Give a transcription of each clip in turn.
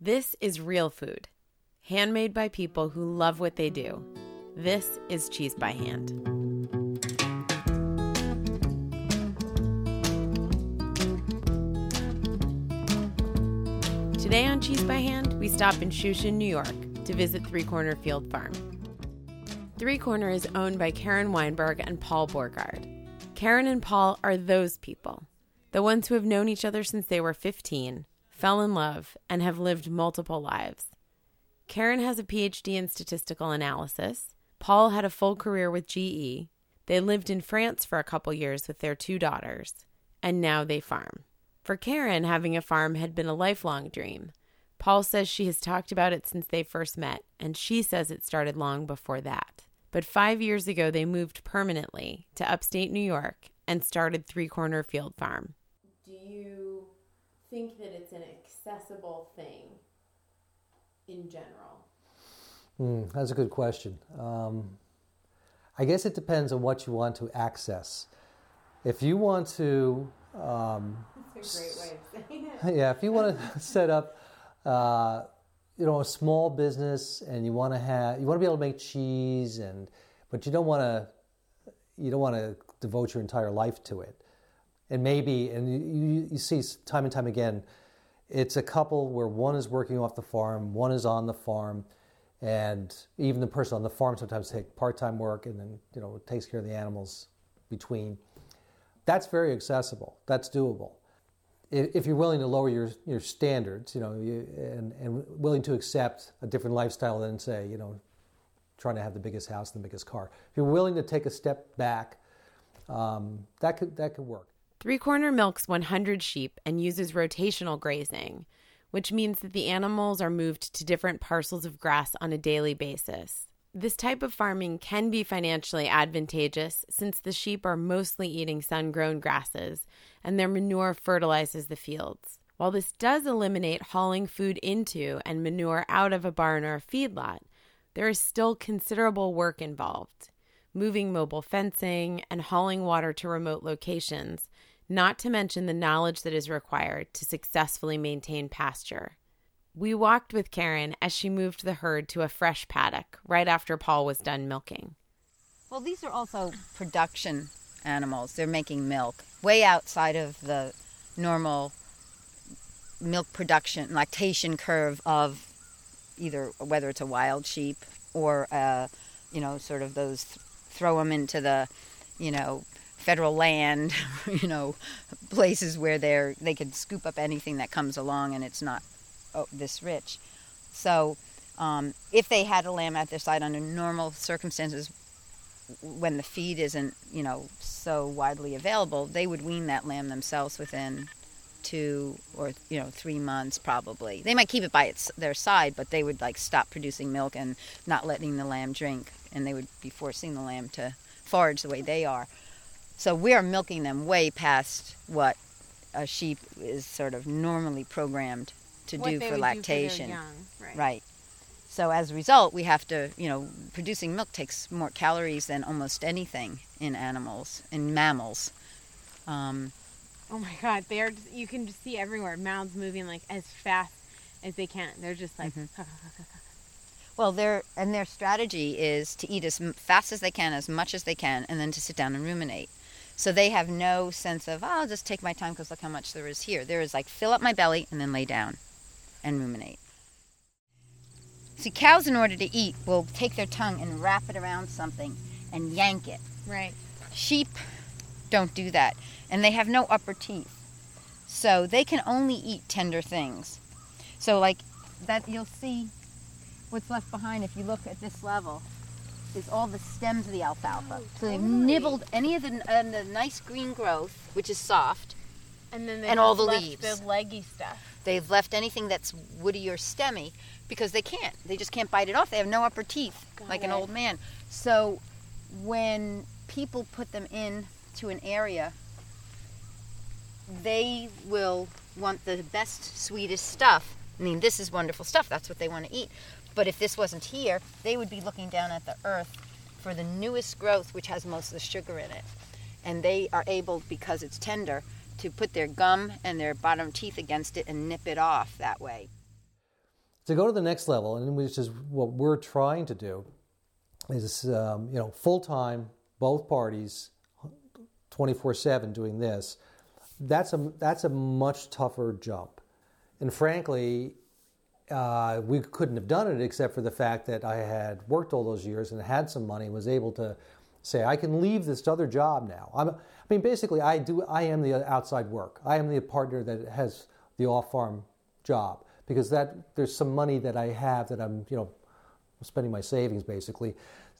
This is real food, handmade by people who love what they do. This is Cheese by Hand. Today on Cheese by Hand, we stop in Shushan, New York to visit Three Corner Field Farm. Three Corner is owned by Karen Weinberg and Paul Borghard. Karen and Paul are those people, the ones who have known each other since they were 15, fell in love, and have lived multiple lives. Karen has a PhD in statistical analysis. Paul had a full career with GE. They lived in France for a couple years with their two daughters, and now they farm. For Karen, having a farm had been a lifelong dream. Paul says she has talked about it since they first met, and she says it started long before that. But five years ago, they moved permanently to upstate New York and started Three Corner Field Farm. Think that it's an accessible thing in general? Mm, that's a good question. Um, I guess it depends on what you want to access. If you want to, um, that's a great way of saying it. yeah, if you want to set up, uh, you know, a small business and you want to have, you want to be able to make cheese, and but you don't want to, you don't want to devote your entire life to it. And maybe, and you, you see time and time again, it's a couple where one is working off the farm, one is on the farm, and even the person on the farm sometimes take part-time work and then you know takes care of the animals between. That's very accessible. That's doable. If you're willing to lower your, your standards, you know, you, and, and willing to accept a different lifestyle than say, you know, trying to have the biggest house, and the biggest car. If you're willing to take a step back, um, that could that could work. Three Corner milks 100 sheep and uses rotational grazing, which means that the animals are moved to different parcels of grass on a daily basis. This type of farming can be financially advantageous since the sheep are mostly eating sun grown grasses and their manure fertilizes the fields. While this does eliminate hauling food into and manure out of a barn or a feedlot, there is still considerable work involved moving mobile fencing and hauling water to remote locations, not to mention the knowledge that is required to successfully maintain pasture. We walked with Karen as she moved the herd to a fresh paddock right after Paul was done milking. Well, these are also production animals. They're making milk way outside of the normal milk production, lactation curve of either whether it's a wild sheep or, uh, you know, sort of those th- throw them into the, you know, federal land, you know, places where they're they can scoop up anything that comes along and it's not oh, this rich. So, um, if they had a lamb at their side under normal circumstances, when the feed isn't, you know, so widely available, they would wean that lamb themselves within two or you know three months probably. They might keep it by its their side, but they would like stop producing milk and not letting the lamb drink, and they would be forcing the lamb to forage the way they are. So we are milking them way past what a sheep is sort of normally programmed to What do they for would do lactation. young, right. Right. So as a result, we have to, you know, producing milk takes more calories than almost anything in animals, in mammals. Um, Oh my god, they're just, you can just see everywhere mouths moving like as fast as they can. They're just like well, their and their strategy is to eat as fast as they can, as much as they can, and then to sit down and ruminate. So they have no sense of, oh, I'll just take my time because look how much there is here. There is like fill up my belly and then lay down and ruminate. See, cows, in order to eat, will take their tongue and wrap it around something and yank it. right. Sheep don't do that, and they have no upper teeth. So they can only eat tender things. So, like that, you'll see what's left behind if you look at this level is all the stems of the alfalfa. So they've nibbled any of the, uh, the nice green growth, which is soft. And then they And all the left leaves. the leggy stuff. They've left anything that's woody or stemmy because they can't. They just can't bite it off. They have no upper teeth, Got like an old man. So when people put them in to an area, they will want the best, sweetest stuff. I mean, this is wonderful stuff. That's what they want to eat. But if this wasn't here, they would be looking down at the earth for the newest growth, which has most of the sugar in it. And they are able, because it's tender, to put their gum and their bottom teeth against it and nip it off that way. to go to the next level, and which is what we're trying to do, is um, you know full time, both parties, twenty four seven doing this. That's a that's a much tougher jump, and frankly, uh, we couldn't have done it except for the fact that I had worked all those years and had some money and was able to say I can leave this other job now. I'm, I mean, basically, I do. I am the outside work. I am the partner that has the off farm job because that there's some money that I have that I'm you know spending my savings basically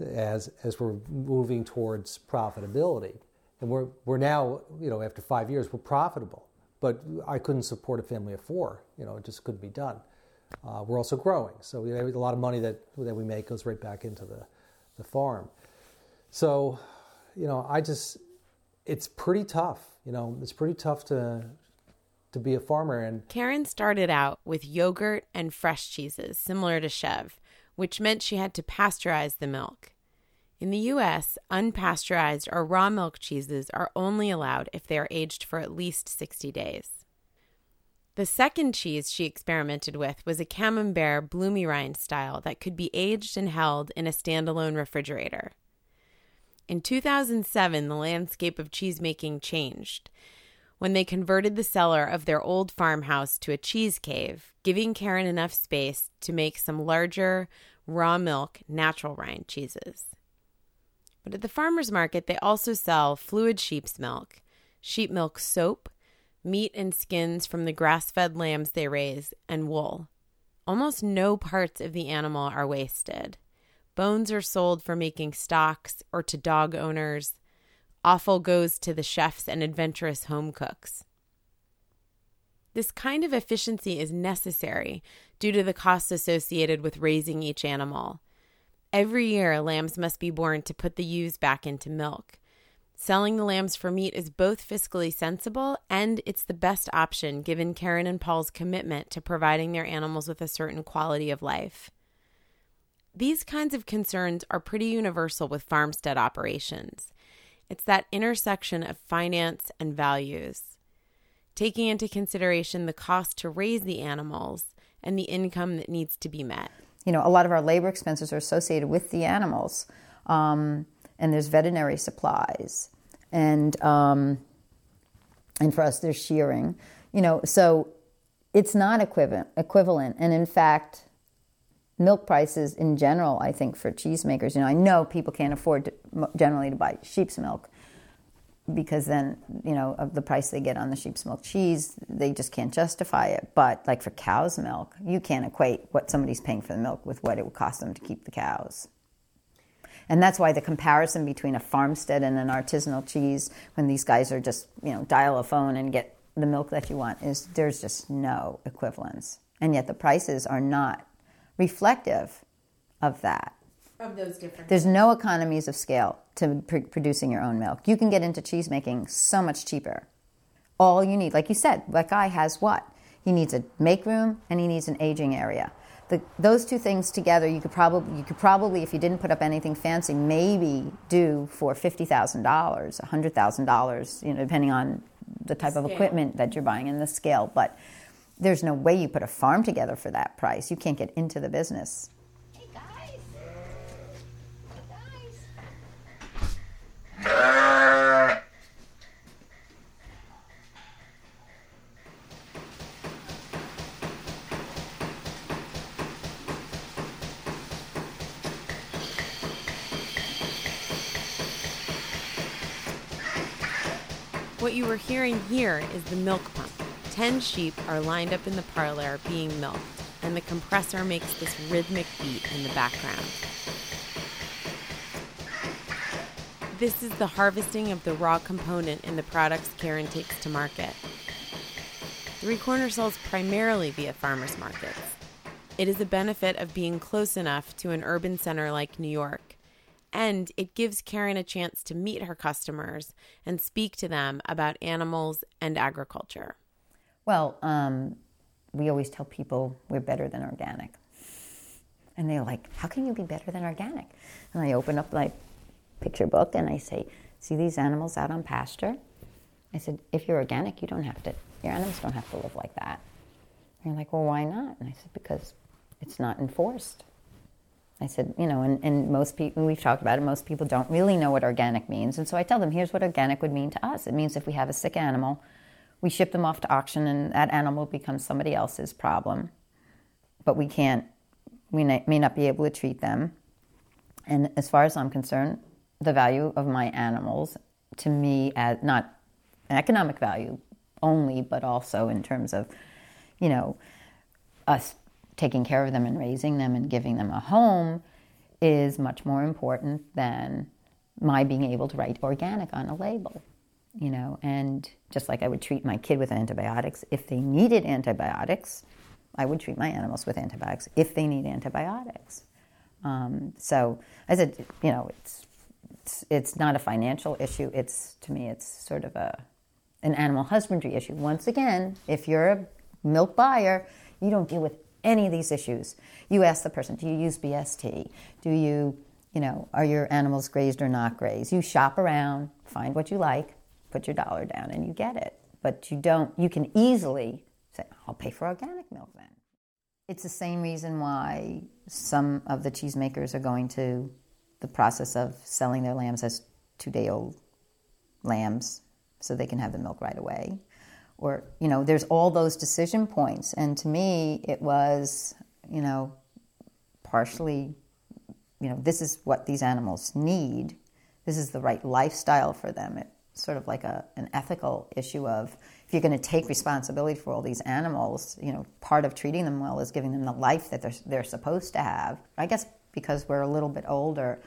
as as we're moving towards profitability. And we're we're now you know after five years we're profitable, but I couldn't support a family of four. You know, it just couldn't be done. Uh, we're also growing, so know, a lot of money that that we make goes right back into the the farm. So, you know, I just it's pretty tough. You know, it's pretty tough to to be a farmer. And Karen started out with yogurt and fresh cheeses, similar to Chev, which meant she had to pasteurize the milk. In the US, unpasteurized or raw milk cheeses are only allowed if they are aged for at least 60 days. The second cheese she experimented with was a camembert bloomy rind style that could be aged and held in a standalone refrigerator. In 2007, the landscape of cheesemaking changed when they converted the cellar of their old farmhouse to a cheese cave, giving Karen enough space to make some larger, raw milk, natural rind cheeses. But at the farmer's market, they also sell fluid sheep's milk, sheep milk soap, meat and skins from the grass fed lambs they raise, and wool. Almost no parts of the animal are wasted. Bones are sold for making stocks or to dog owners. Offal goes to the chefs and adventurous home cooks. This kind of efficiency is necessary due to the costs associated with raising each animal. Every year, lambs must be born to put the ewes back into milk. Selling the lambs for meat is both fiscally sensible and it's the best option given Karen and Paul's commitment to providing their animals with a certain quality of life. These kinds of concerns are pretty universal with farmstead operations. It's that intersection of finance and values, taking into consideration the cost to raise the animals and the income that needs to be met. You know, a lot of our labor expenses are associated with the animals, um, and there's veterinary supplies, and um, and for us, there's shearing. You know, so it's not equivalent. Equivalent, and in fact, milk prices in general, I think, for cheesemakers, you know, I know people can't afford to, generally to buy sheep's milk because then, you know, of the price they get on the sheep's milk cheese, they just can't justify it. But like for cow's milk, you can't equate what somebody's paying for the milk with what it would cost them to keep the cows. And that's why the comparison between a farmstead and an artisanal cheese, when these guys are just, you know, dial a phone and get the milk that you want, is there's just no equivalence. And yet the prices are not reflective of that. Of those differences. There's no economies of scale to pr- producing your own milk. You can get into cheese making so much cheaper. All you need, like you said, that guy has what? He needs a make room and he needs an aging area. The, those two things together, you could probably, you could probably, if you didn't put up anything fancy, maybe do for fifty thousand dollars, hundred thousand dollars, you know, depending on the type of equipment that you're buying and the scale. But there's no way you put a farm together for that price. You can't get into the business. What you were hearing here is the milk pump. Ten sheep are lined up in the parlor being milked, and the compressor makes this rhythmic beat in the background. This is the harvesting of the raw component in the products Karen takes to market. Three Corner sells primarily via farmers markets. It is a benefit of being close enough to an urban center like New York, and it gives Karen a chance to meet her customers and speak to them about animals and agriculture. Well, um, we always tell people we're better than organic. And they're like, how can you be better than organic? And I open up my picture book and I say, see these animals out on pasture? I said, if you're organic, you don't have to, your animals don't have to live like that. And you're like, well, why not? And I said, because it's not enforced. I said, you know, and, and most people, we've talked about it, most people don't really know what organic means. And so I tell them, here's what organic would mean to us. It means if we have a sick animal, we ship them off to auction and that animal becomes somebody else's problem. But we can't, we may not be able to treat them. And as far as I'm concerned, the value of my animals to me, as not an economic value only, but also in terms of, you know, us taking care of them and raising them and giving them a home is much more important than my being able to write organic on a label you know? And just like i would treat my kid with antibiotics if they needed antibiotics i would treat my animals with antibiotics if they need antibiotics. Um, so i said you know it's, it's it's not a financial issue. It's to me it's sort of a an animal husbandry issue. Once again if you're a milk buyer you don't deal with any of these issues. You ask the person, do you use BST? Do you, you know, are your animals grazed or not grazed? You shop around, find what you like, put your dollar down, and you get it. But you don't, you can easily say, I'll pay for organic milk then. It's the same reason why some of the cheesemakers are going to the process of selling their lambs as two day old lambs so they can have the milk right away or you know there's all those decision points. And to me it was you know partially you know this is what these animals need. This is the right lifestyle for them. It's sort of like a, an ethical issue of if you're going to take responsibility for all these animals you know part of treating them well is giving them the life that they're, they're supposed to have i guess because we're a little bit older.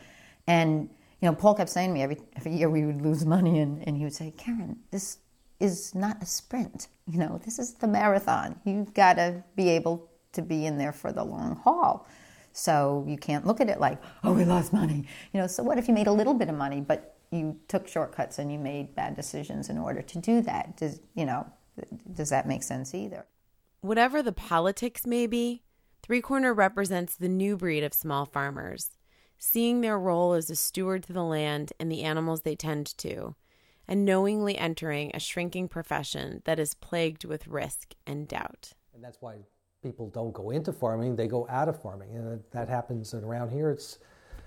And you know paul kept saying to me every, every year we would lose money and, and he would say karen this is not a sprint. You know, this is the marathon. You've got to be able to be in there for the long haul. So you can't look at it like, oh, we lost money. You know, so what if you made a little bit of money, but you took shortcuts and you made bad decisions in order to do that? Does you know, does that make sense either? Whatever the politics may be, Three Corner represents the new breed of small farmers, seeing their role as a steward to the land and the animals they tend to and knowingly entering a shrinking profession that is plagued with risk and doubt. And that's why people don't go into farming, they go out of farming. And that happens and around here, it's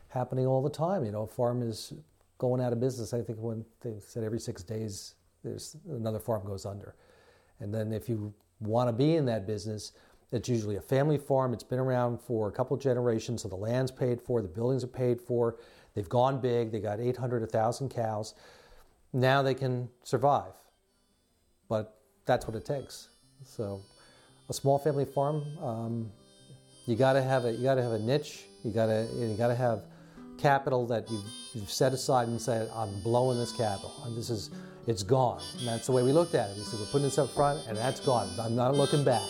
happening all the time. You know, a farm is going out of business. I think when they said every six days, there's another farm goes under. And then if you want to be in that business, it's usually a family farm. It's been around for a couple generations, so the land's paid for, the buildings are paid for. They've gone big. They got 800, 1,000 cows now they can survive. But that's what it takes. So, a small family farm, um, you got to have a you got to have a niche. You got to you got to have capital that you've, you've set aside and said, I'm blowing this capital, and this is it's gone. And that's the way we looked at it. We said, we're putting this up front, and that's gone. I'm not looking back.